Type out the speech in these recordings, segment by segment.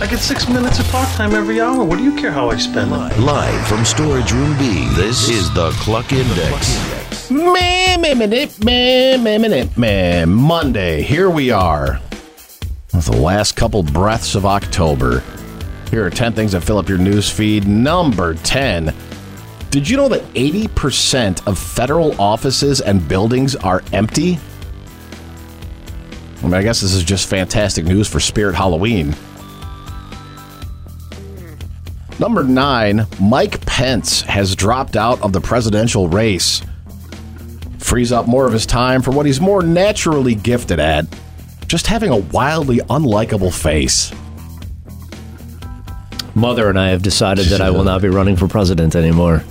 I get six minutes of talk time every hour. What do you care how I spend it? Live from Storage Room B, this is the Cluck Index. Man, man, man, man, man, man, man. Monday, here we are. With the last couple breaths of October. Here are 10 things that fill up your news feed. Number 10. Did you know that 80% of federal offices and buildings are empty? I mean, I guess this is just fantastic news for Spirit Halloween. Number nine, Mike Pence has dropped out of the presidential race. Frees up more of his time for what he's more naturally gifted at just having a wildly unlikable face. Mother and I have decided that I will not be running for president anymore.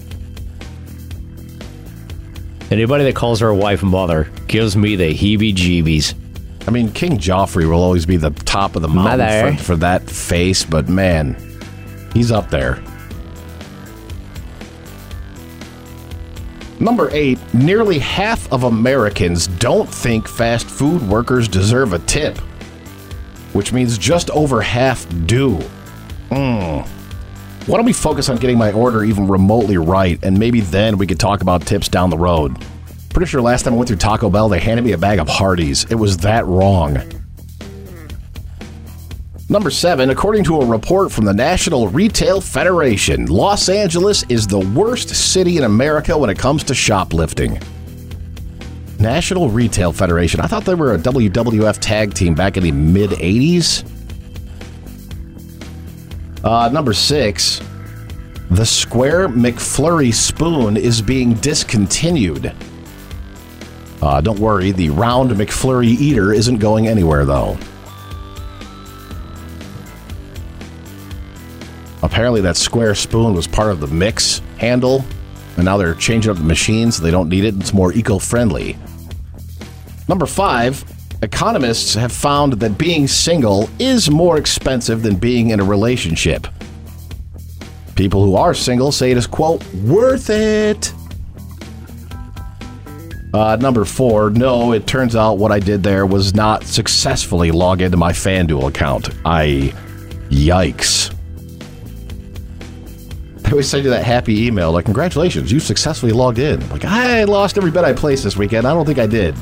Anybody that calls her wife mother gives me the heebie jeebies. I mean, King Joffrey will always be the top of the mountain for, for that face, but man, he's up there. Number eight, nearly half of Americans don't think fast food workers deserve a tip, which means just over half do. Hmm. Why don't we focus on getting my order even remotely right, and maybe then we could talk about tips down the road? Pretty sure last time I went through Taco Bell, they handed me a bag of Hardee's. It was that wrong. Number seven, according to a report from the National Retail Federation, Los Angeles is the worst city in America when it comes to shoplifting. National Retail Federation. I thought they were a WWF tag team back in the mid 80s. Uh, number six, the Square McFlurry spoon is being discontinued. Uh, don't worry, the round McFlurry eater isn't going anywhere, though. Apparently, that square spoon was part of the mix handle, and now they're changing up the machine so they don't need it. It's more eco friendly. Number five, economists have found that being single is more expensive than being in a relationship. People who are single say it is, quote, worth it. Uh, number four, no, it turns out what I did there was not successfully log into my FanDuel account. I. Yikes. They always send you that happy email like, congratulations, you successfully logged in. Like, I lost every bet I placed this weekend. I don't think I did.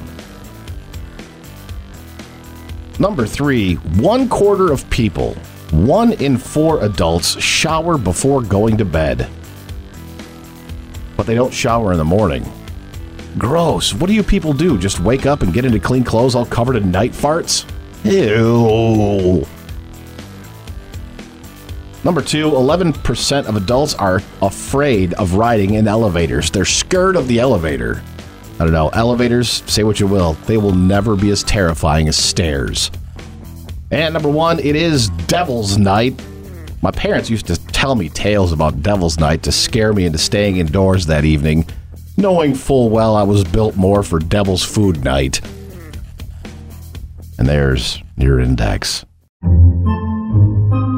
Number three, one quarter of people, one in four adults, shower before going to bed. But they don't shower in the morning. Gross. What do you people do? Just wake up and get into clean clothes all covered in night farts? Ew. Number two, 11% of adults are afraid of riding in elevators. They're scared of the elevator. I don't know. Elevators, say what you will, they will never be as terrifying as stairs. And number one, it is Devil's Night. My parents used to tell me tales about Devil's Night to scare me into staying indoors that evening, knowing full well I was built more for Devil's Food Night. And there's your index.